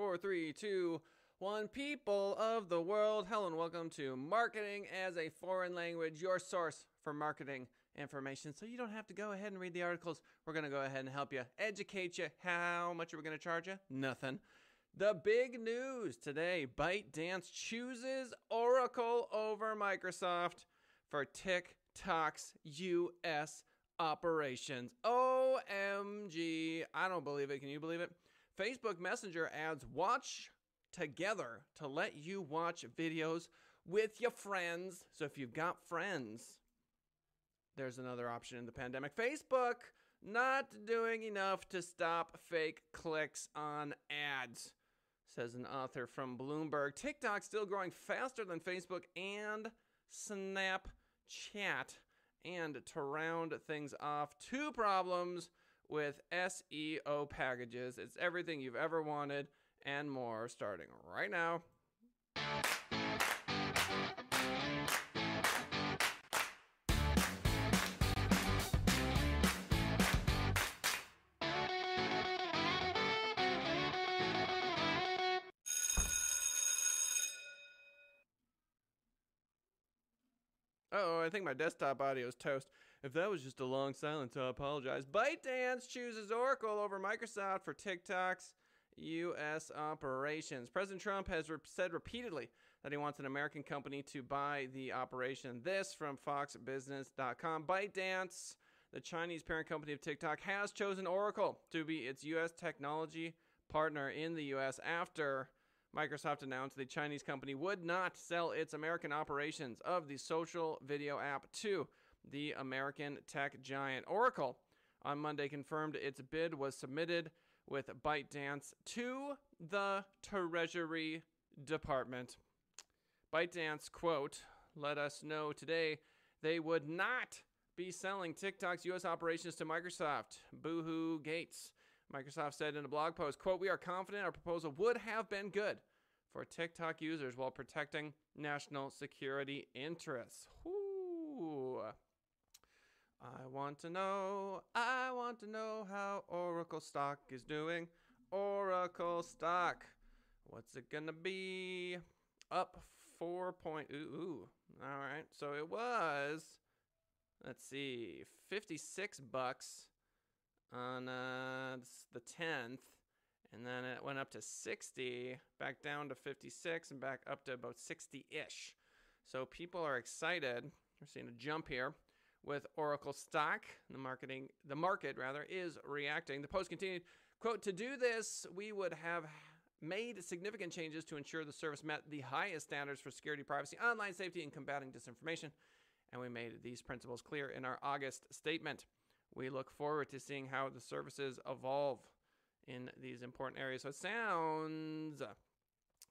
Four, three, two, one. People of the world, hello and welcome to Marketing as a Foreign Language, your source for marketing information. So you don't have to go ahead and read the articles. We're going to go ahead and help you, educate you. How much are we going to charge you? Nothing. The big news today ByteDance chooses Oracle over Microsoft for TikTok's US operations. OMG. I don't believe it. Can you believe it? Facebook Messenger adds watch together to let you watch videos with your friends. So if you've got friends, there's another option in the pandemic. Facebook not doing enough to stop fake clicks on ads, says an author from Bloomberg. TikTok still growing faster than Facebook and Snapchat. And to round things off, two problems with SEO packages. It's everything you've ever wanted and more starting right now. Oh, I think my desktop audio is toast. If that was just a long silence, I apologize. ByteDance chooses Oracle over Microsoft for TikTok's U.S. operations. President Trump has re- said repeatedly that he wants an American company to buy the operation. This from FoxBusiness.com. ByteDance, the Chinese parent company of TikTok, has chosen Oracle to be its U.S. technology partner in the U.S. after Microsoft announced the Chinese company would not sell its American operations of the social video app to the American tech giant Oracle. On Monday, confirmed its bid was submitted with ByteDance to the Treasury Department. ByteDance, quote, let us know today they would not be selling TikTok's U.S. operations to Microsoft. Boohoo Gates. Microsoft said in a blog post, quote, We are confident our proposal would have been good for TikTok users while protecting national security interests. Ooh. I want to know, I want to know how Oracle stock is doing. Oracle stock. What's it gonna be? Up four point ooh, ooh. All right. So it was let's see, 56 bucks on uh, the 10th, and then it went up to 60, back down to 56, and back up to about 60 ish. So people are excited. We're seeing a jump here with Oracle stock. The marketing, the market rather, is reacting. The post continued, quote, to do this, we would have made significant changes to ensure the service met the highest standards for security, privacy, online safety, and combating disinformation. And we made these principles clear in our August statement. We look forward to seeing how the services evolve in these important areas. So it sounds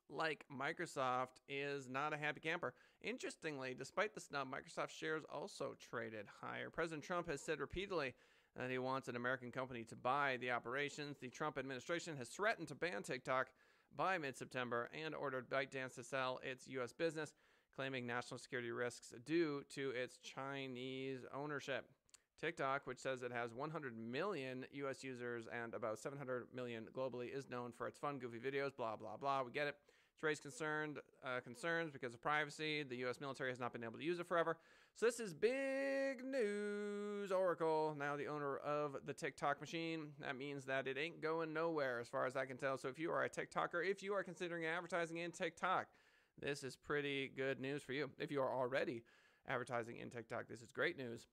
like Microsoft is not a happy camper. Interestingly, despite the snub, Microsoft shares also traded higher. President Trump has said repeatedly that he wants an American company to buy the operations. The Trump administration has threatened to ban TikTok by mid September and ordered ByteDance to sell its U.S. business, claiming national security risks due to its Chinese ownership. TikTok, which says it has 100 million US users and about 700 million globally, is known for its fun, goofy videos, blah, blah, blah. We get it. It's raised concerned, uh, concerns because of privacy. The U.S. military has not been able to use it forever. So this is big news. Oracle, now the owner of the TikTok machine. That means that it ain't going nowhere as far as I can tell. So if you are a TikToker, if you are considering advertising in TikTok, this is pretty good news for you. If you are already advertising in TikTok, this is great news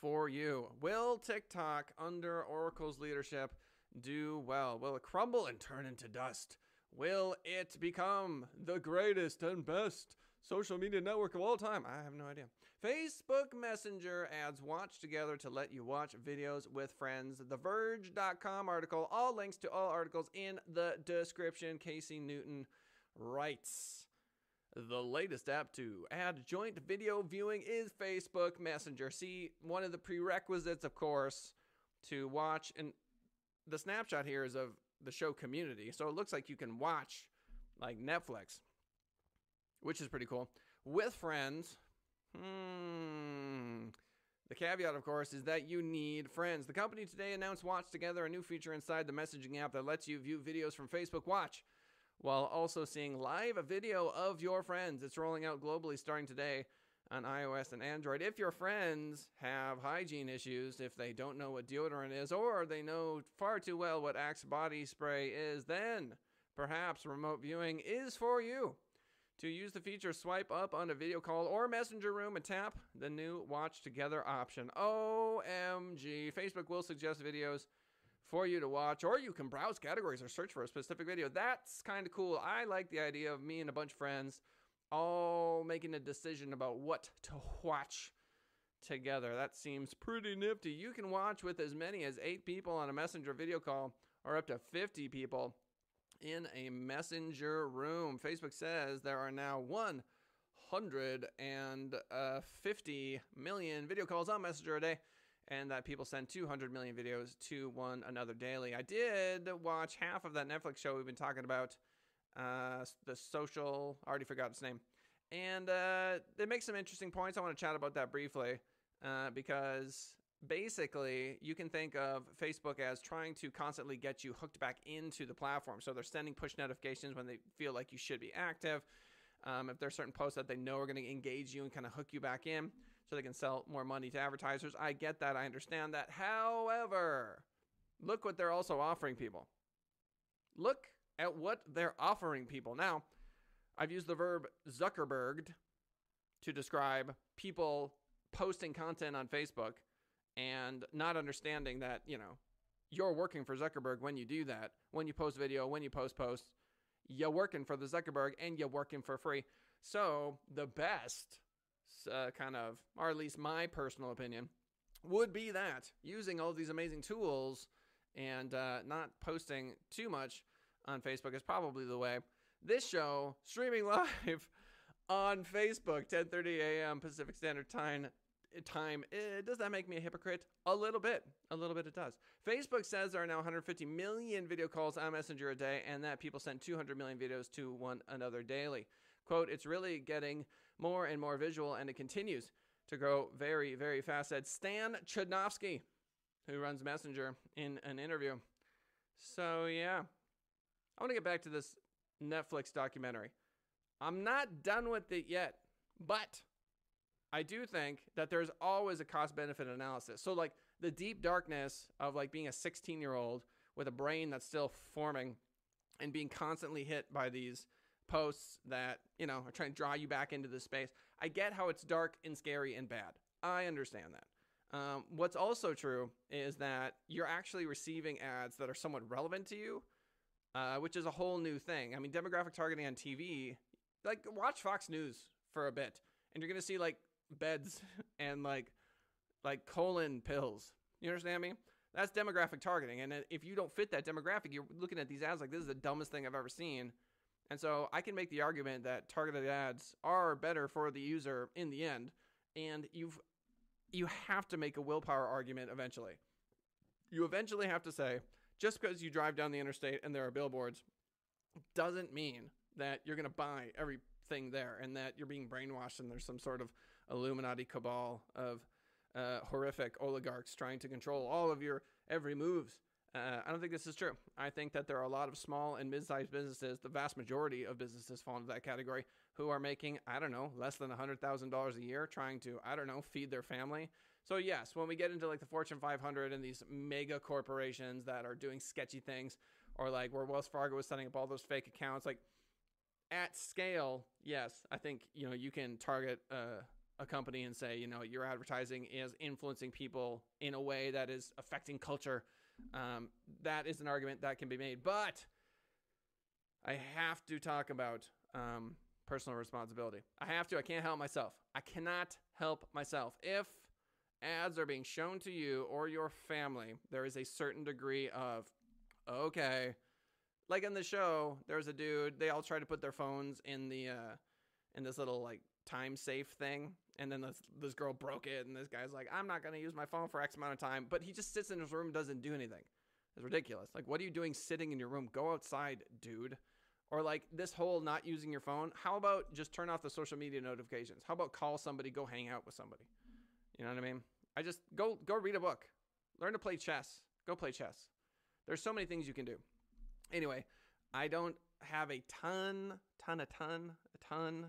for you. Will TikTok, under Oracle's leadership, do well? Will it crumble and turn into dust? Will it become the greatest and best social media network of all time? I have no idea. Facebook Messenger adds watch together to let you watch videos with friends. The Verge.com article, all links to all articles in the description. Casey Newton writes. The latest app to add joint video viewing is Facebook Messenger. See, one of the prerequisites, of course, to watch, and the snapshot here is of the show Community. So it looks like you can watch like Netflix, which is pretty cool, with friends. Hmm. The caveat, of course, is that you need friends. The company today announced Watch Together, a new feature inside the messaging app that lets you view videos from Facebook Watch while also seeing live a video of your friends. It's rolling out globally starting today on iOS and Android. If your friends have hygiene issues, if they don't know what deodorant is, or they know far too well what Axe body spray is, then perhaps remote viewing is for you. To use the feature, swipe up on a video call or messenger room and tap the new Watch Together option. OMG. Facebook will suggest videos for you to watch, or you can browse categories or search for a specific video. That's kind of cool. I like the idea of me and a bunch of friends all making a decision about what to watch together. That seems pretty nifty. You can watch with as many as eight people on a messenger video call or up to 50 people in a messenger room. Facebook says there are now 150 uh, million video calls on Messenger a day and that people send 200 million videos to one another daily. I did watch half of that Netflix show we've been talking about uh, the social. I already forgot its name, and uh, it makes some interesting points. I want to chat about that briefly uh, because basically you can think of Facebook as trying to constantly get you hooked back into the platform. So they're sending push notifications when they feel like you should be active. Um, if there's certain posts that they know are going to engage you and kind of hook you back in so they can sell more money to advertisers. I get that. I understand that. However, look what they're also offering people. Look at what they're offering people. Now, I've used the verb Zuckerberged to describe people posting content on Facebook and not understanding that, you know, you're working for Zuckerberg when you do that. When you post video, when you post posts, you're working for the Zuckerberg and you're working for free. So, the best uh, kind of, or at least my personal opinion, would be that using all these amazing tools and uh, not posting too much on Facebook is probably the way. This show streaming live on Facebook, 10:30 a.m. Pacific Standard Time. Time eh, does that make me a hypocrite? A little bit, a little bit. It does. Facebook says there are now 150 million video calls on Messenger a day, and that people send 200 million videos to one another daily. Quote: It's really getting more and more visual, and it continues to grow very, very fast. Said Stan Chudnovsky, who runs Messenger, in an interview. So yeah, I want to get back to this Netflix documentary. I'm not done with it yet, but I do think that there's always a cost benefit analysis. So, like the deep darkness of like being a 16 year old with a brain that's still forming and being constantly hit by these posts that, you know, are trying to draw you back into the space. I get how it's dark and scary and bad. I understand that. Um, what's also true is that you're actually receiving ads that are somewhat relevant to you uh, which is a whole new thing. I mean, demographic targeting on TV, like watch Fox News for a bit, and you're gonna see like beds and like like colon pills. You understand me? That's demographic targeting, and if you don't fit that demographic, you're looking at these ads like this is the dumbest thing I've ever seen. And so I can make the argument that targeted ads are better for the user in the end, and you've you have to make a willpower argument eventually. You eventually have to say, just because you drive down the interstate and there are billboards doesn't mean that you're going to buy everything there and that you're being brainwashed and there's some sort of Illuminati cabal of uh, horrific oligarchs trying to control all of your every moves. Uh, I don't think this is true. I think that there are a lot of small and mid-sized businesses, the vast majority of businesses fall into that category, who are making, I don't know, less than $100,000 a year trying to, I don't know, feed their family so yes, when we get into like the Fortune 500 and these mega corporations that are doing sketchy things, or like where Wells Fargo was setting up all those fake accounts, like at scale, yes, I think you know you can target uh, a company and say you know your advertising is influencing people in a way that is affecting culture. Um, that is an argument that can be made, but I have to talk about um, personal responsibility. I have to. I can't help myself. I cannot help myself. If ads are being shown to you or your family, there is a certain degree of, okay. Like in the show, there's a dude, they all try to put their phones in the, uh, in this little like time safe thing. And then this, this girl broke it, and this guy's like, I'm not to use my phone for X amount of time. But he just sits in his room doesn't do anything. It's ridiculous. Like, what are you doing sitting in your room? Go outside, dude. Or like this whole not using your phone. How about just turn off the social media notifications? How about call somebody, go hang out with somebody? You know what I mean? I just go go read a book. Learn to play chess. Go play chess. There's so many things you can do. Anyway, I don't have a ton, ton, a ton, a ton.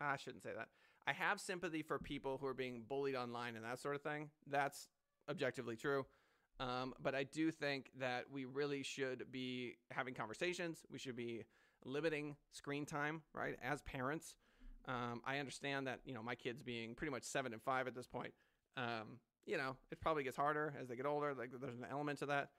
I shouldn't say that. I have sympathy for people who are being bullied online and that sort of thing. That's objectively true. Um, but I do think that we really should be having conversations. We should be limiting screen time, right? As parents, um, I understand that you know my kids being pretty much seven and five at this point. Um, you know, it probably gets harder as they get older. Like there's an element to that.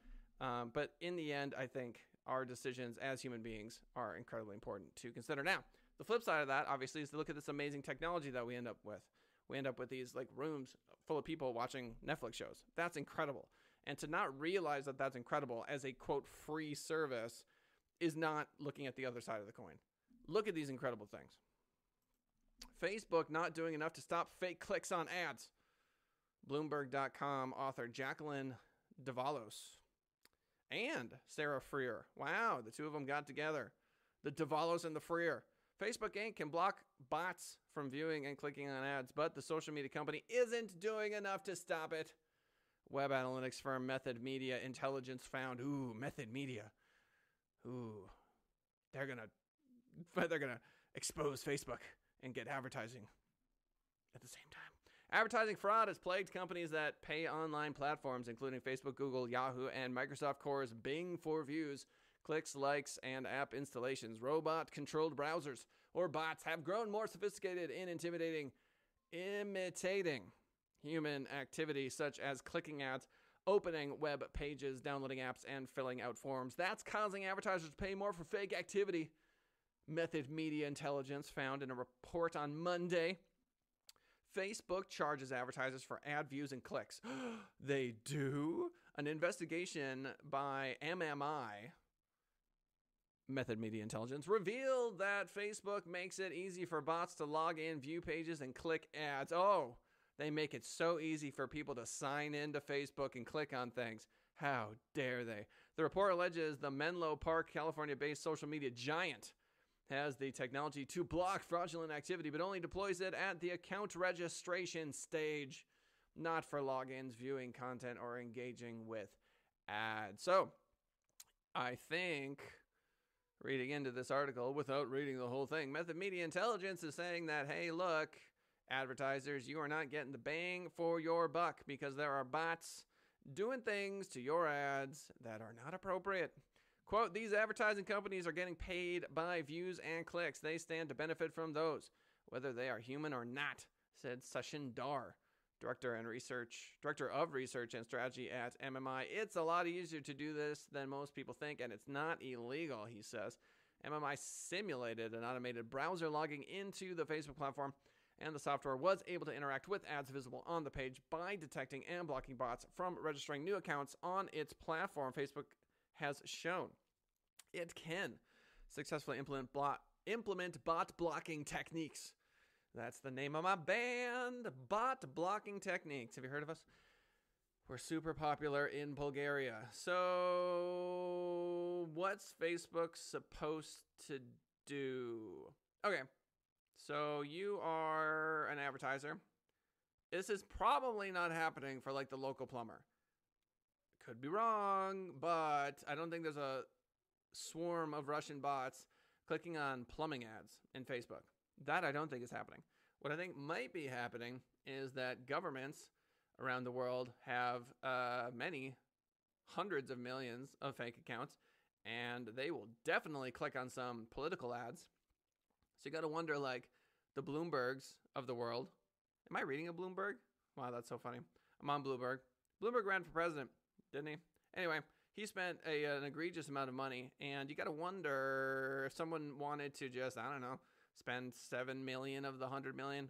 Um, but in the end, I think our decisions as human beings are incredibly important to consider. Now, the flip side of that, obviously, is to look at this amazing technology that we end up with. We end up with these like rooms full of people watching Netflix shows. That's incredible. And to not realize that that's incredible as a quote free service is not looking at the other side of the coin. Look at these incredible things. Facebook not doing enough to stop fake clicks on ads. Bloomberg.com author Jacqueline Davalos and Sarah Frier. Wow, the two of them got together. The Davalos and the Frier. Facebook Inc. can block bots from viewing and clicking on ads, but the social media company isn't doing enough to stop it. Web analytics firm Method Media Intelligence found, ooh, Method Media. Ooh, they're gonna, they're gonna expose Facebook and get advertising at the same time. Advertising fraud has plagued companies that pay online platforms, including Facebook, Google, Yahoo, and Microsoft Corp.'s Bing for views, clicks, likes, and app installations. Robot controlled browsers or bots have grown more sophisticated in intimidating, imitating human activity, such as clicking ads, opening web pages, downloading apps, and filling out forms. That's causing advertisers to pay more for fake activity. Method Media Intelligence found in a report on Monday. Facebook charges advertisers for ad views and clicks. they do? An investigation by MMI, Method Media Intelligence, revealed that Facebook makes it easy for bots to log in, view pages, and click ads. Oh, they make it so easy for people to sign into Facebook and click on things. How dare they? The report alleges the Menlo Park, California based social media giant has the technology to block fraudulent activity, but only deploys it at the account registration stage, not for logins, viewing content, or engaging with ads. So, I think reading into this article without reading the whole thing, Method Media Intelligence is saying that, hey, look, advertisers, you are not getting the bang for your buck because there are bots doing things to your ads that are not appropriate. Quote, these advertising companies are getting paid by views and clicks. They stand to benefit from those, whether they are human or not, said Sachin Dar, director and research director of research and strategy at MMI. It's a lot easier to do this than most people think, and it's not illegal, he says. MMI simulated an automated browser logging into the Facebook platform, and the software was able to interact with ads visible on the page by detecting and blocking bots from registering new accounts on its platform. Facebook has shown it can successfully implement bot, implement bot blocking techniques. That's the name of my band, Bot Blocking Techniques. Have you heard of us? We're super popular in Bulgaria. So, what's Facebook supposed to do? Okay, so you are an advertiser. This is probably not happening for like the local plumber could be wrong, but I don't think there's a swarm of Russian bots clicking on plumbing ads in Facebook. That I don't think is happening. What I think might be happening is that governments around the world have uh, many hundreds of millions of fake accounts, and they will definitely click on some political ads. So you got to wonder, like the Bloombergs of the world. Am I reading a Bloomberg? Wow, that's so funny. I'm on Bloomberg. Bloomberg ran for president didn't he? Anyway, he spent a, an egregious amount of money, and you got to wonder if someone wanted to just I don't know spend seven million of the hundred million.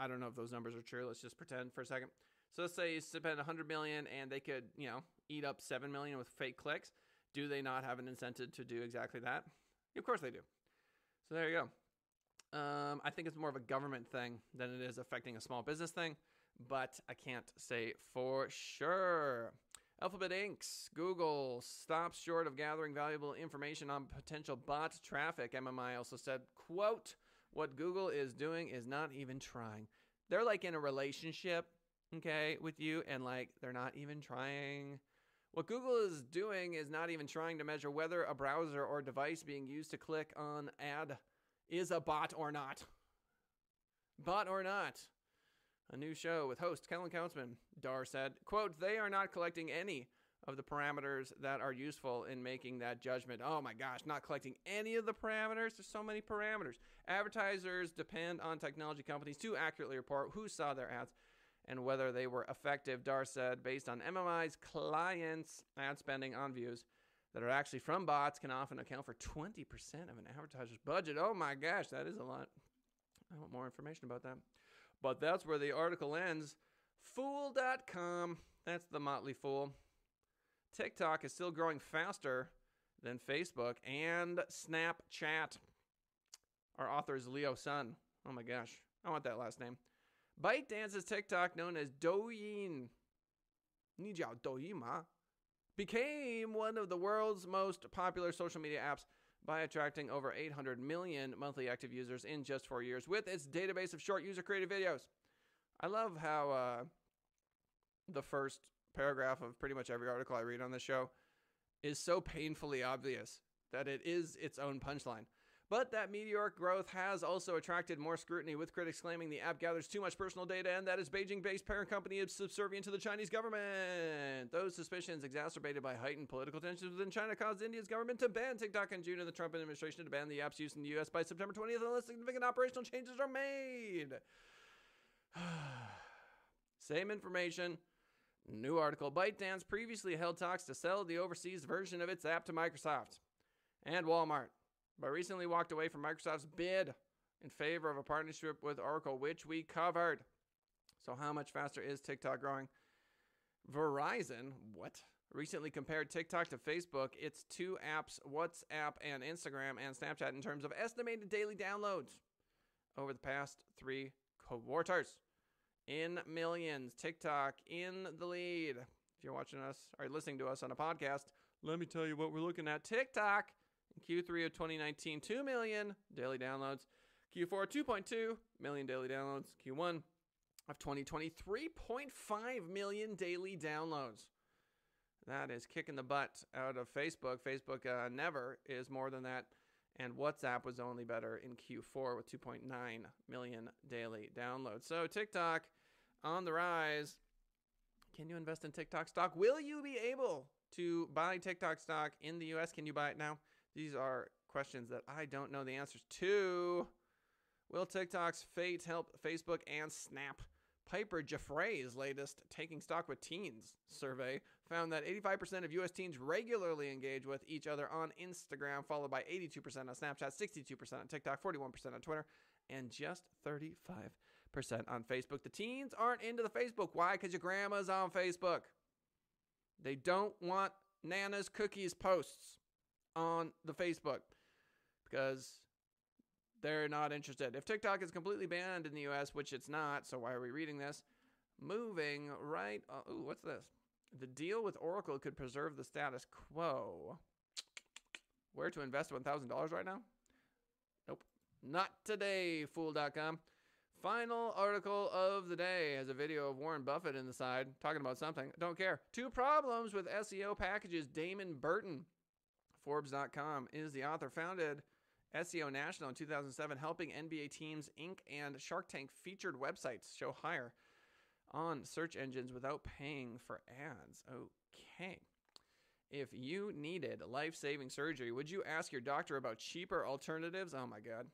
I don't know if those numbers are true. Let's just pretend for a second. So let's say you spend a hundred million, and they could you know eat up seven million with fake clicks. Do they not have an incentive to do exactly that? Of course they do. So there you go. Um, I think it's more of a government thing than it is affecting a small business thing, but I can't say for sure. Alphabet Inc., Google stops short of gathering valuable information on potential bot traffic. MMI also said, quote, what Google is doing is not even trying. They're like in a relationship okay, with you, and like they're not even trying. What Google is doing is not even trying to measure whether a browser or device being used to click on ad is a bot or not. Bot or not. A new show with host Kellen Kautzman, Dar said, quote, they are not collecting any of the parameters that are useful in making that judgment. Oh my gosh, not collecting any of the parameters? There's so many parameters. Advertisers depend on technology companies to accurately report who saw their ads and whether they were effective, Dar said, based on MMI's clients' ad spending on views that are actually from bots can often account for 20% of an advertiser's budget. Oh my gosh, that is a lot. I want more information about that. But that's where the article ends. Fool.com. That's the motley fool. TikTok is still growing faster than Facebook and Snapchat. Our author is Leo Sun. Oh my gosh. I want that last name. ByteDance's TikTok, known as Douyin, 你叫抖音吗? Became one of the world's most popular social media apps by attracting over 800 million monthly active users in just four years with its database of short user created videos. I love how uh, the first paragraph of pretty much every article I read on this show is so painfully obvious that it is its own punchline. But that meteoric growth has also attracted more scrutiny, with critics claiming the app gathers too much personal data and that its Beijing based parent company is subservient to the Chinese government. Those suspicions, exacerbated by heightened political tensions within China, caused India's government to ban TikTok in June and the Trump administration to ban the app's use in the US by September 20th unless significant operational changes are made. Same information. New article ByteDance previously held talks to sell the overseas version of its app to Microsoft and Walmart but recently walked away from Microsoft's bid in favor of a partnership with Oracle, which we covered. So, how much faster is TikTok growing? Verizon, what? Recently compared TikTok to Facebook, its two apps, WhatsApp and Instagram and Snapchat, in terms of estimated daily downloads over the past three quarters. In millions, TikTok in the lead. If you're watching us or listening to us on a podcast, let me tell you what we're looking at. TikTok Q3 of 2019, 2 million daily downloads. Q4, 2.2 million daily downloads. Q1 of 2020, 3.5 million daily downloads. That is kicking the butt out of Facebook. Facebook uh, never is more than that. And WhatsApp was only better in Q4 with 2.9 million daily downloads. So TikTok on the rise. Can you invest in TikTok stock? Will you be able to buy TikTok stock in the US? Can you buy it now? These are questions that I don't know the answers to. Will TikTok's fate help Facebook and Snap? Piper Jaffray's latest Taking Stock with Teens survey found that 85% of US teens regularly engage with each other on Instagram, followed by 82% on Snapchat, 62% on TikTok, 41% on Twitter, and just 35% on Facebook. The teens aren't into the Facebook. Why? Because your grandma's on Facebook. They don't want Nana's cookies posts on the Facebook because they're not interested. If TikTok is completely banned in the US, which it's not, so why are we reading this? Moving right. Uh, ooh, what's this? The deal with Oracle could preserve the status quo. Where to invest $1,000 right now? Nope. Not today, fool.com. Final article of the day has a video of Warren Buffett in the side talking about something. Don't care. Two problems with SEO packages. Damon Burton Forbes.com is the author, founded SEO National in 2007, helping NBA teams, Inc., and Shark Tank featured websites show higher on search engines without paying for ads. Okay. If you needed life saving surgery, would you ask your doctor about cheaper alternatives? Oh my God.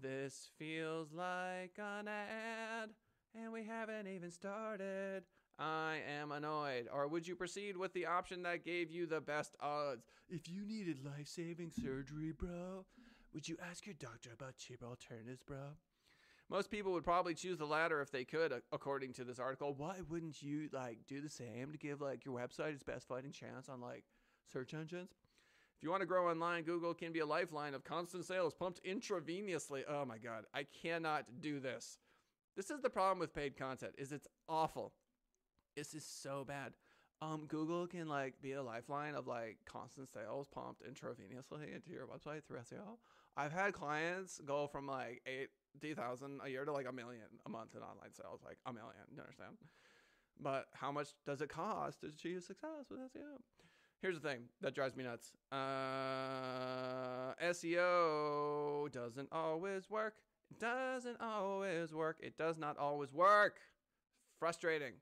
This feels like an ad, and we haven't even started. I am annoyed. Or would you proceed with the option that gave you the best odds? If you needed life saving surgery, bro, would you ask your doctor about cheaper alternatives, bro? Most people would probably choose the latter if they could, according to this article. Why wouldn't you like do the same to give like your website its best fighting chance on like search engines? If you want to grow online, Google can be a lifeline of constant sales pumped intravenously. Oh my god, I cannot do this. This is the problem with paid content is it's awful. This is so bad. Um, Google can like be a lifeline of like constant sales pumped intravenously into your website through SEO. I've had clients go from like eighty thousand a year to like a million a month in online sales, like a million. You understand? But how much does it cost to achieve success with SEO? Here's the thing that drives me nuts. Uh, SEO doesn't always work. It doesn't always work. It does not always work. Frustrating.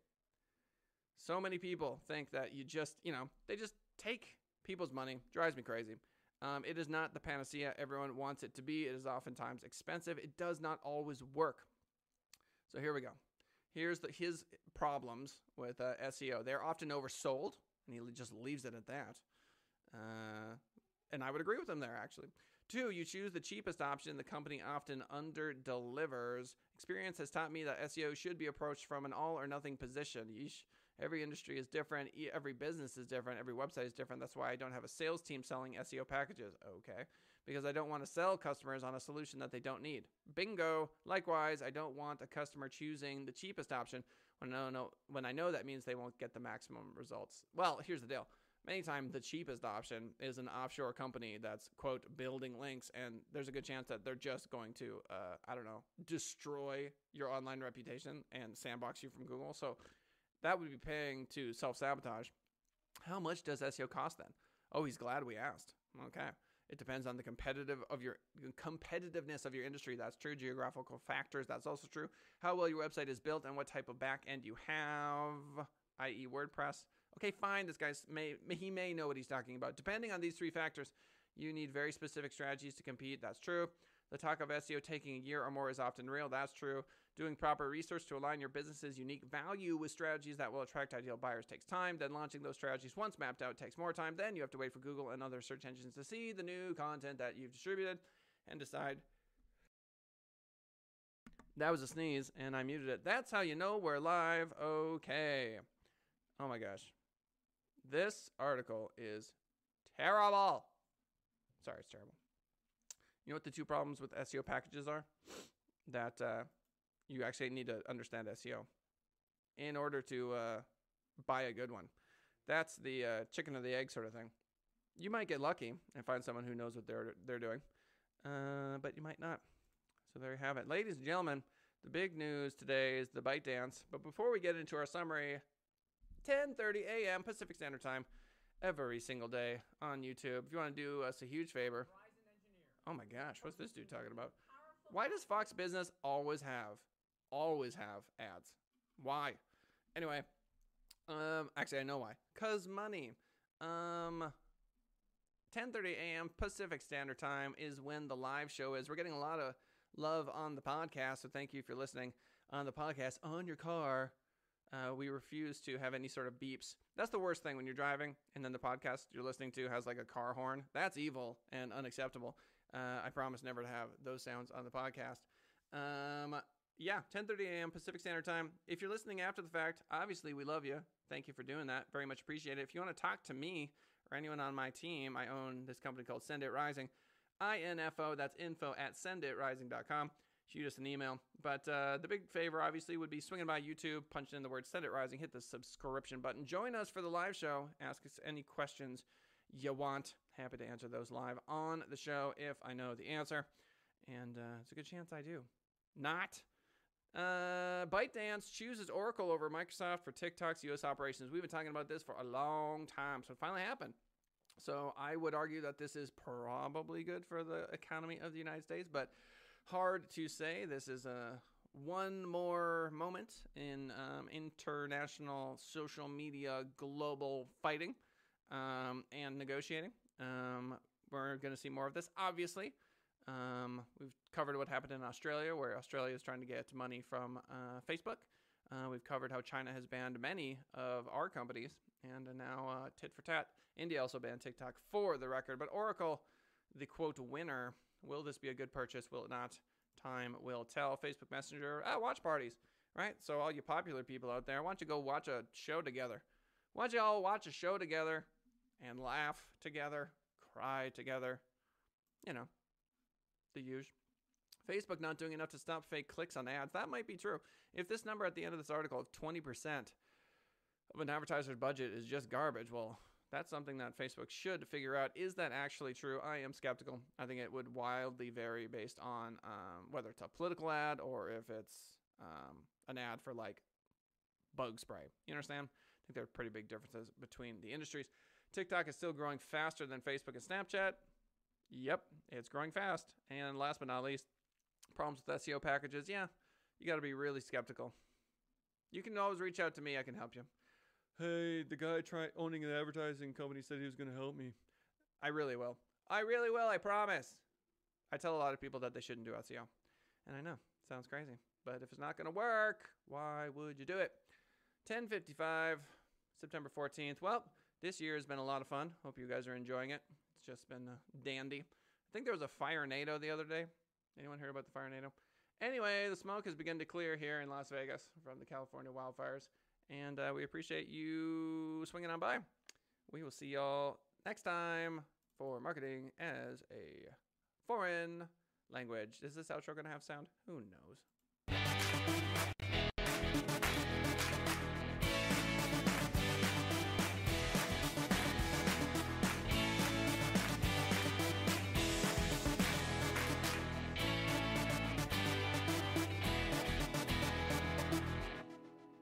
So many people think that you just, you know, they just take people's money. Drives me crazy. Um, it is not the panacea everyone wants it to be. It is oftentimes expensive. It does not always work. So here we go. Here's the, his problems with uh, SEO. They're often oversold, and he just leaves it at that. Uh, and I would agree with him there, actually. Two, you choose the cheapest option. The company often under delivers. Experience has taught me that SEO should be approached from an all or nothing position. Yeesh. Every industry is different. Every business is different. Every website is different. That's why I don't have a sales team selling SEO packages. Okay. Because I don't want to sell customers on a solution that they don't need. Bingo. Likewise, I don't want a customer choosing the cheapest option when I know, when I know that means they won't get the maximum results. Well, here's the deal. Many times the cheapest option is an offshore company that's quote building links and there's a good chance that they're just going to uh, I don't know destroy your online reputation and sandbox you from Google. So that would be paying to self sabotage. How much does SEO cost then? Oh, he's glad we asked. Okay. It depends on the competitive of your competitiveness of your industry. That's true. Geographical factors. That's also true. How well your website is built and what type of back end you have, i.e., WordPress. Okay, fine. This guy's may he may know what he's talking about. Depending on these three factors, you need very specific strategies to compete. That's true. The talk of SEO taking a year or more is often real. That's true. Doing proper research to align your business's unique value with strategies that will attract ideal buyers takes time. Then launching those strategies once mapped out takes more time. Then you have to wait for Google and other search engines to see the new content that you've distributed and decide. That was a sneeze, and I muted it. That's how you know we're live. Okay. Oh my gosh. This article is terrible. Sorry, it's terrible. You know what the two problems with SEO packages are? That uh, you actually need to understand SEO in order to uh, buy a good one. That's the uh, chicken or the egg sort of thing. You might get lucky and find someone who knows what they're they're doing, uh, but you might not. So there you have it, ladies and gentlemen. The big news today is the ByteDance. But before we get into our summary, 10:30 a.m. Pacific Standard Time, every single day on YouTube. If you want to do us a huge favor. Oh my gosh, what's this dude talking about? Why does Fox Business always have always have ads. Why? Anyway, um, actually I know why. Cause money. Um, 10:30 a.m. Pacific Standard Time is when the live show is. We're getting a lot of love on the podcast, so thank you you're listening on the podcast on your car. Uh, we refuse to have any sort of beeps. That's the worst thing when you're driving and then the podcast you're listening to has like a car horn. That's evil and unacceptable. Uh, I promise never to have those sounds on the podcast. Um, yeah, 10:30 a.m. Pacific Standard Time. If you're listening after the fact, obviously we love you. Thank you for doing that. Very much appreciate it. If you want to talk to me or anyone on my team, I own this company called Send It Rising. INFO, that's info at senditrising.com. Shoot us an email. But uh, the big favor, obviously, would be swinging by YouTube, punching in the word Send It Rising, hit the subscription button. Join us for the live show. Ask us any questions you want. Happy to answer those live on the show if I know the answer. And uh, it's a good chance I do. Not uh, ByteDance chooses Oracle over Microsoft for TikTok's U.S. operations. We've been talking about this for a long time, so it finally happened. So I would argue that this is probably good for the economy of the United States, but hard to say. This is a one more moment in um, international social media global fighting um, and negotiating. Um, we're going to see more of this, obviously. Um, we've covered what happened in Australia, where Australia is trying to get money from uh, Facebook. Uh, we've covered how China has banned many of our companies, and now uh, tit for tat. India also banned TikTok for the record. But Oracle, the quote winner, will this be a good purchase? Will it not? Time will tell. Facebook Messenger, ah, watch parties, right? So all you popular people out there, why don't you go watch a show together? Why don't you all watch a show together and laugh together, cry together? You know, the use. Facebook not doing enough to stop fake clicks on ads. That might be true. If this number at the end of this article of 20% of an advertiser's budget is just garbage, well, that's something that Facebook should figure out. Is that actually true? I am skeptical. I think it would wildly vary based on um, whether it's a political ad or if it's um, an ad for like bug spray. You understand? I think there are pretty big differences between the industries. TikTok is still growing faster than Facebook and Snapchat. Yep, it's growing fast. And last but not least, problems with SEO packages. Yeah, you got to be really skeptical. You can always reach out to me. I can help you. Hey, the guy trying owning an advertising company said he was going to help me. I really will. I really will. I promise. I tell a lot of people that they shouldn't do SEO. And I know, sounds crazy. But if it's not going to work, why would you do it? 1055, September 14th. Well, this year has been a lot of fun. Hope you guys are enjoying it. Just been uh, dandy. I think there was a firenado the other day. Anyone heard about the firenado? Anyway, the smoke has begun to clear here in Las Vegas from the California wildfires. And uh, we appreciate you swinging on by. We will see y'all next time for marketing as a foreign language. Is this outro going to have sound? Who knows?